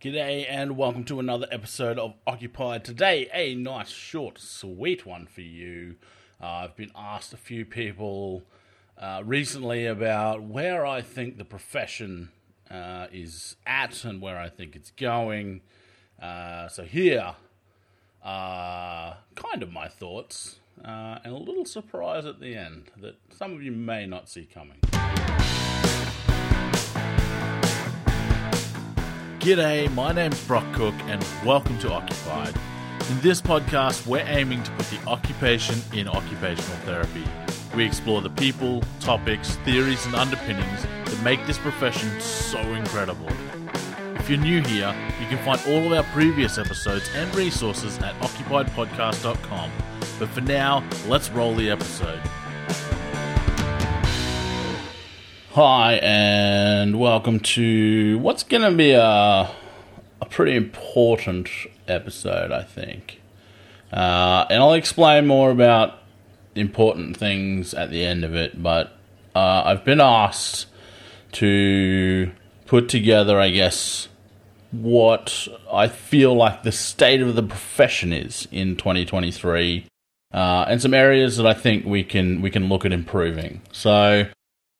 G'day and welcome to another episode of Occupied. Today, a nice, short, sweet one for you. Uh, I've been asked a few people uh, recently about where I think the profession uh, is at and where I think it's going. Uh, so, here are kind of my thoughts uh, and a little surprise at the end that some of you may not see coming. G'day, my name's Brock Cook, and welcome to Occupied. In this podcast, we're aiming to put the occupation in occupational therapy. We explore the people, topics, theories, and underpinnings that make this profession so incredible. If you're new here, you can find all of our previous episodes and resources at occupiedpodcast.com. But for now, let's roll the episode. Hi, and welcome to what's going to be a, a pretty important episode, I think. Uh, and I'll explain more about important things at the end of it, but uh, I've been asked to put together, I guess, what I feel like the state of the profession is in 2023, uh, and some areas that I think we can we can look at improving. So,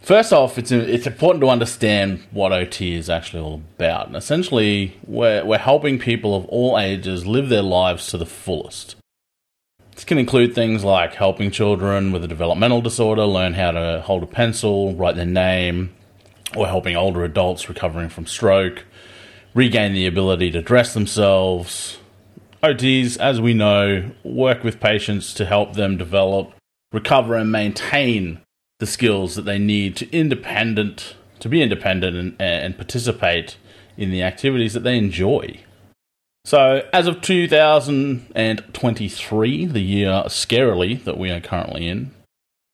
First off, it's it's important to understand what OT is actually all about. And essentially, we're, we're helping people of all ages live their lives to the fullest. This can include things like helping children with a developmental disorder learn how to hold a pencil, write their name, or helping older adults recovering from stroke regain the ability to dress themselves. OTs, as we know, work with patients to help them develop, recover, and maintain the skills that they need to independent to be independent and, and participate in the activities that they enjoy. So, as of 2023, the year scarily that we are currently in,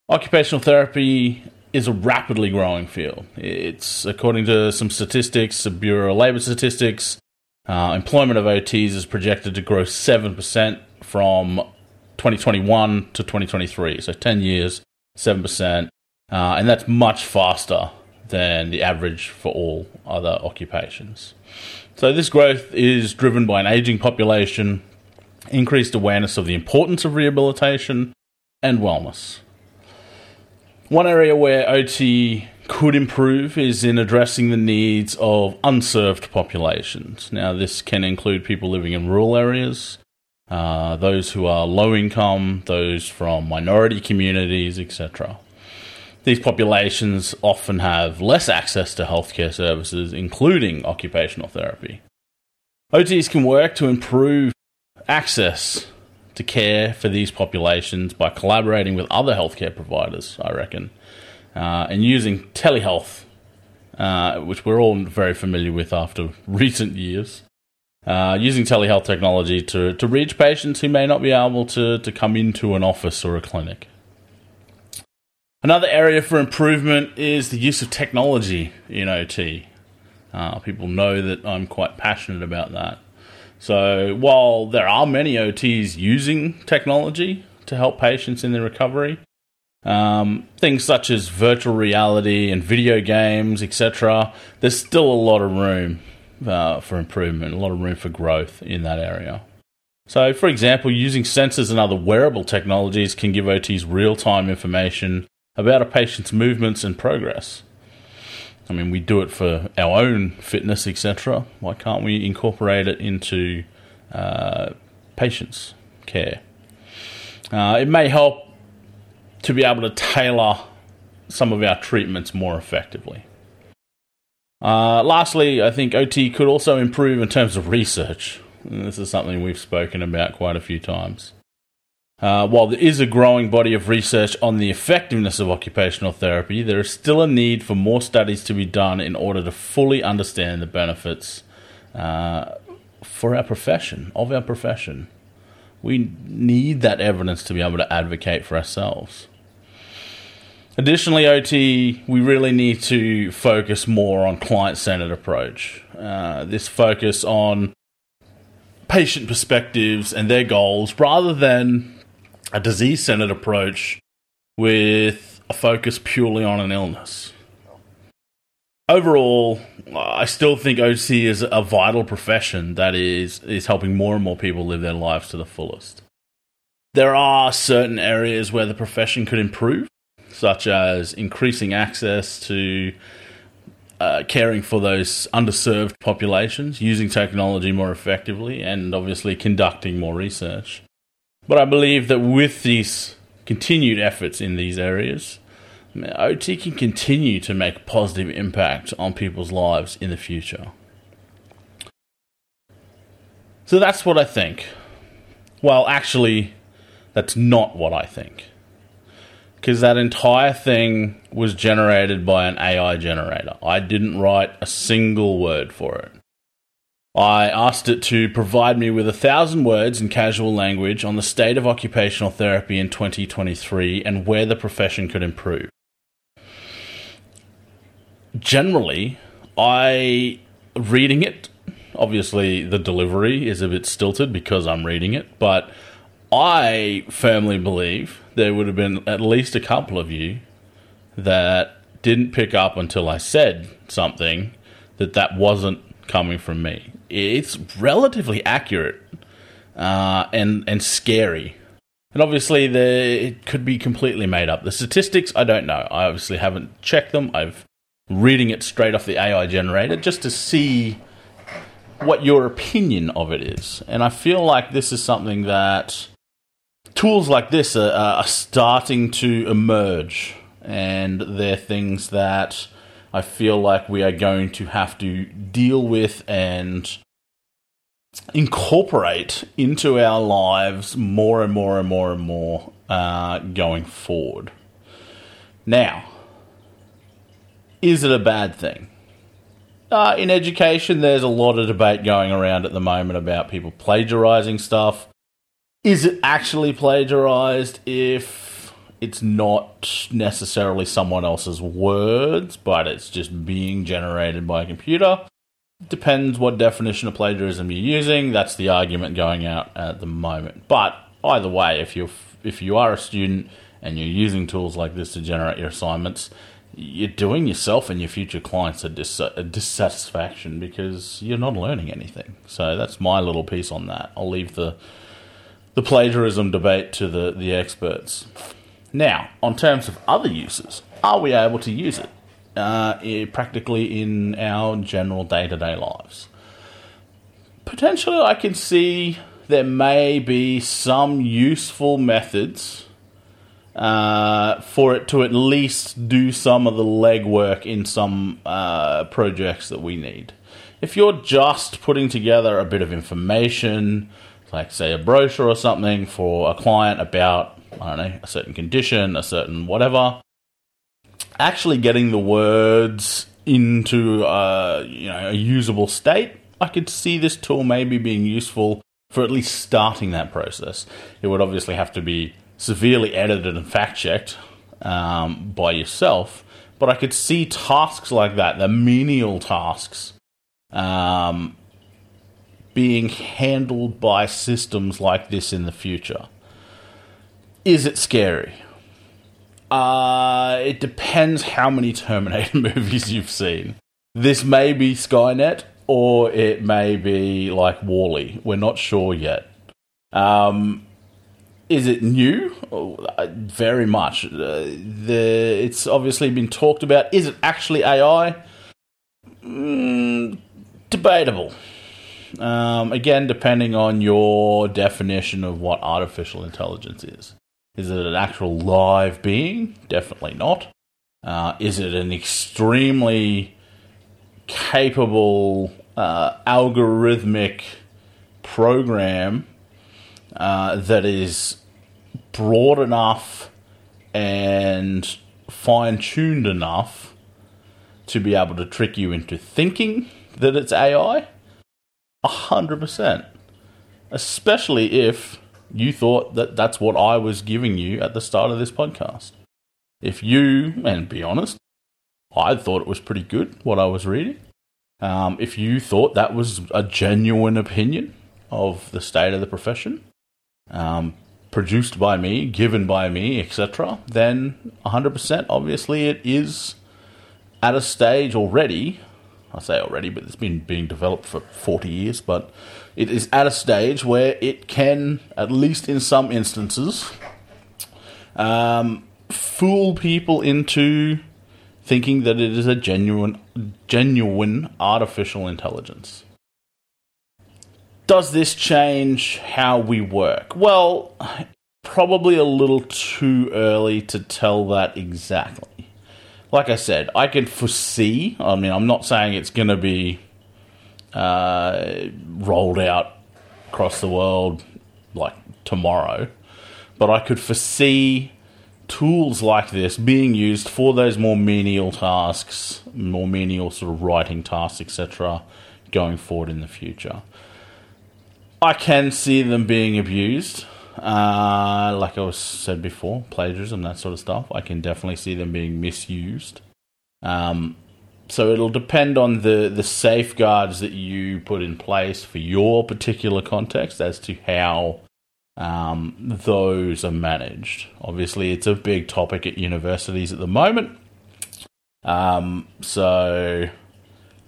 occupational therapy is a rapidly growing field. It's, according to some statistics, the Bureau of Labor Statistics, uh, employment of OTs is projected to grow 7% from 2021 to 2023. So 10 years, 7%. Uh, and that's much faster than the average for all other occupations. So, this growth is driven by an aging population, increased awareness of the importance of rehabilitation, and wellness. One area where OT could improve is in addressing the needs of unserved populations. Now, this can include people living in rural areas, uh, those who are low income, those from minority communities, etc. These populations often have less access to healthcare services, including occupational therapy. OTs can work to improve access to care for these populations by collaborating with other healthcare providers, I reckon, uh, and using telehealth, uh, which we're all very familiar with after recent years. Uh, using telehealth technology to, to reach patients who may not be able to, to come into an office or a clinic. Another area for improvement is the use of technology in OT. Uh, people know that I'm quite passionate about that. So, while there are many OTs using technology to help patients in their recovery, um, things such as virtual reality and video games, etc., there's still a lot of room uh, for improvement, a lot of room for growth in that area. So, for example, using sensors and other wearable technologies can give OTs real time information about a patient's movements and progress. I mean, we do it for our own fitness, etc. Why can't we incorporate it into uh, patients' care? Uh, it may help to be able to tailor some of our treatments more effectively. Uh, lastly, I think OT could also improve in terms of research. This is something we've spoken about quite a few times. Uh, while there is a growing body of research on the effectiveness of occupational therapy, there is still a need for more studies to be done in order to fully understand the benefits uh, for our profession, of our profession. We need that evidence to be able to advocate for ourselves. Additionally, OT, we really need to focus more on client centered approach. Uh, this focus on patient perspectives and their goals rather than a disease centered approach with a focus purely on an illness. overall, I still think OT is a vital profession that is is helping more and more people live their lives to the fullest. There are certain areas where the profession could improve, such as increasing access to uh, caring for those underserved populations, using technology more effectively, and obviously conducting more research. But I believe that with these continued efforts in these areas, OT can continue to make positive impact on people's lives in the future. So that's what I think. Well, actually, that's not what I think. Because that entire thing was generated by an AI generator. I didn't write a single word for it. I asked it to provide me with a thousand words in casual language on the state of occupational therapy in 2023 and where the profession could improve generally, I reading it. Obviously, the delivery is a bit stilted because I'm reading it, but I firmly believe there would have been at least a couple of you that didn't pick up until I said something that that wasn't coming from me. It's relatively accurate uh, and and scary. And obviously, the, it could be completely made up. The statistics, I don't know. I obviously haven't checked them. I've reading it straight off the AI generator just to see what your opinion of it is. And I feel like this is something that tools like this are, are starting to emerge, and they're things that I feel like we are going to have to deal with and incorporate into our lives more and more and more and more uh, going forward. Now, is it a bad thing? Uh, in education, there's a lot of debate going around at the moment about people plagiarizing stuff. Is it actually plagiarized if it's not necessarily someone else's words, but it's just being generated by a computer? Depends what definition of plagiarism you're using. That's the argument going out at the moment. But either way, if you if you are a student and you're using tools like this to generate your assignments, you're doing yourself and your future clients a, dis- a, dissatisfaction because you're not learning anything. So that's my little piece on that. I'll leave the the plagiarism debate to the, the experts. Now, on terms of other uses, are we able to use it uh, practically in our general day to day lives? Potentially, I can see there may be some useful methods uh, for it to at least do some of the legwork in some uh, projects that we need. If you're just putting together a bit of information, like say a brochure or something for a client about, I don't know, a certain condition, a certain whatever, actually getting the words into uh, you know a usable state, I could see this tool maybe being useful for at least starting that process. It would obviously have to be severely edited and fact checked um, by yourself. But I could see tasks like that, the menial tasks, um, being handled by systems like this in the future. Is it scary? Uh, it depends how many Terminator movies you've seen. This may be Skynet, or it may be like WALL-E. We're not sure yet. Um, is it new? Oh, very much. Uh, the it's obviously been talked about. Is it actually AI? Mm, debatable. Um, again, depending on your definition of what artificial intelligence is. Is it an actual live being? Definitely not. Uh, is it an extremely capable uh, algorithmic program uh, that is broad enough and fine tuned enough to be able to trick you into thinking that it's AI? A hundred percent. Especially if you thought that that's what I was giving you at the start of this podcast. If you, and be honest, I thought it was pretty good what I was reading. Um, if you thought that was a genuine opinion of the state of the profession, um, produced by me, given by me, etc., then 100% obviously it is at a stage already. I say already, but it's been being developed for 40 years, but it is at a stage where it can, at least in some instances, um, fool people into thinking that it is a genuine, genuine artificial intelligence. Does this change how we work? Well, probably a little too early to tell that exactly. Like I said, I can foresee. I mean, I'm not saying it's going to be uh, rolled out across the world like tomorrow, but I could foresee tools like this being used for those more menial tasks, more menial sort of writing tasks, etc., going forward in the future. I can see them being abused. Uh, like I was said before, plagiarism, that sort of stuff. I can definitely see them being misused. Um, so it'll depend on the, the safeguards that you put in place for your particular context as to how um, those are managed. Obviously, it's a big topic at universities at the moment. Um, so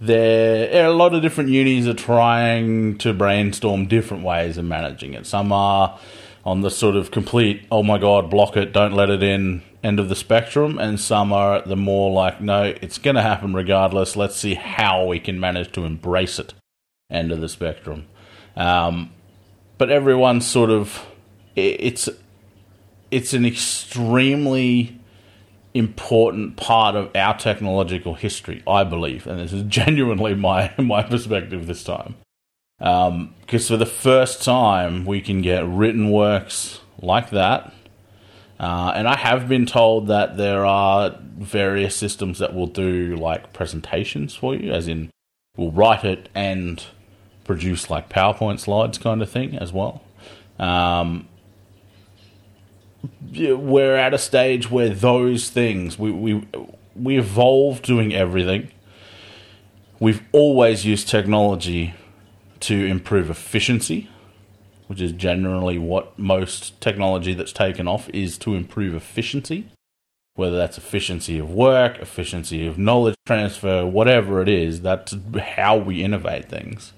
there a lot of different unis are trying to brainstorm different ways of managing it. Some are on the sort of complete, oh my god, block it, don't let it in end of the spectrum, and some are the more like, no, it's going to happen regardless. Let's see how we can manage to embrace it end of the spectrum. Um, but everyone's sort of it's it's an extremely important part of our technological history, I believe, and this is genuinely my my perspective this time. Because um, for the first time, we can get written works like that, uh, and I have been told that there are various systems that will do like presentations for you, as in will write it and produce like PowerPoint slides kind of thing as well. Um, we're at a stage where those things we we we evolved doing everything. We've always used technology to improve efficiency, which is generally what most technology that's taken off is to improve efficiency. Whether that's efficiency of work, efficiency of knowledge transfer, whatever it is, that's how we innovate things.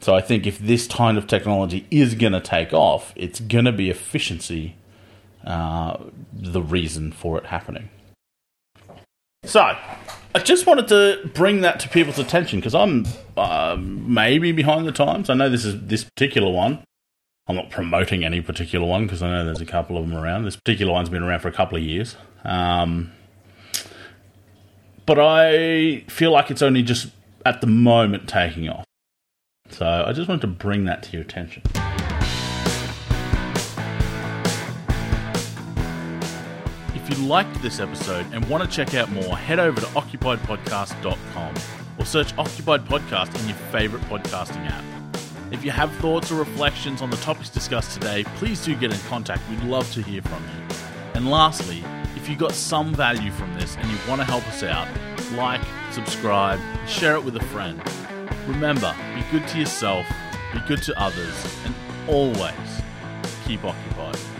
So I think if this kind of technology is going to take off, it's going to be efficiency uh, the reason for it happening. So I just wanted to bring that to people's attention because I'm uh, maybe behind the times. I know this is this particular one. I'm not promoting any particular one because I know there's a couple of them around. This particular one's been around for a couple of years. Um, but I feel like it's only just at the moment taking off. So I just wanted to bring that to your attention. If you liked this episode and want to check out more, head over to occupiedpodcast.com or search Occupied Podcast in your favorite podcasting app. If you have thoughts or reflections on the topics discussed today, please do get in contact. We'd love to hear from you. And lastly, if you got some value from this and you want to help us out, like, subscribe, share it with a friend. Remember, be good to yourself, be good to others, and always keep occupied.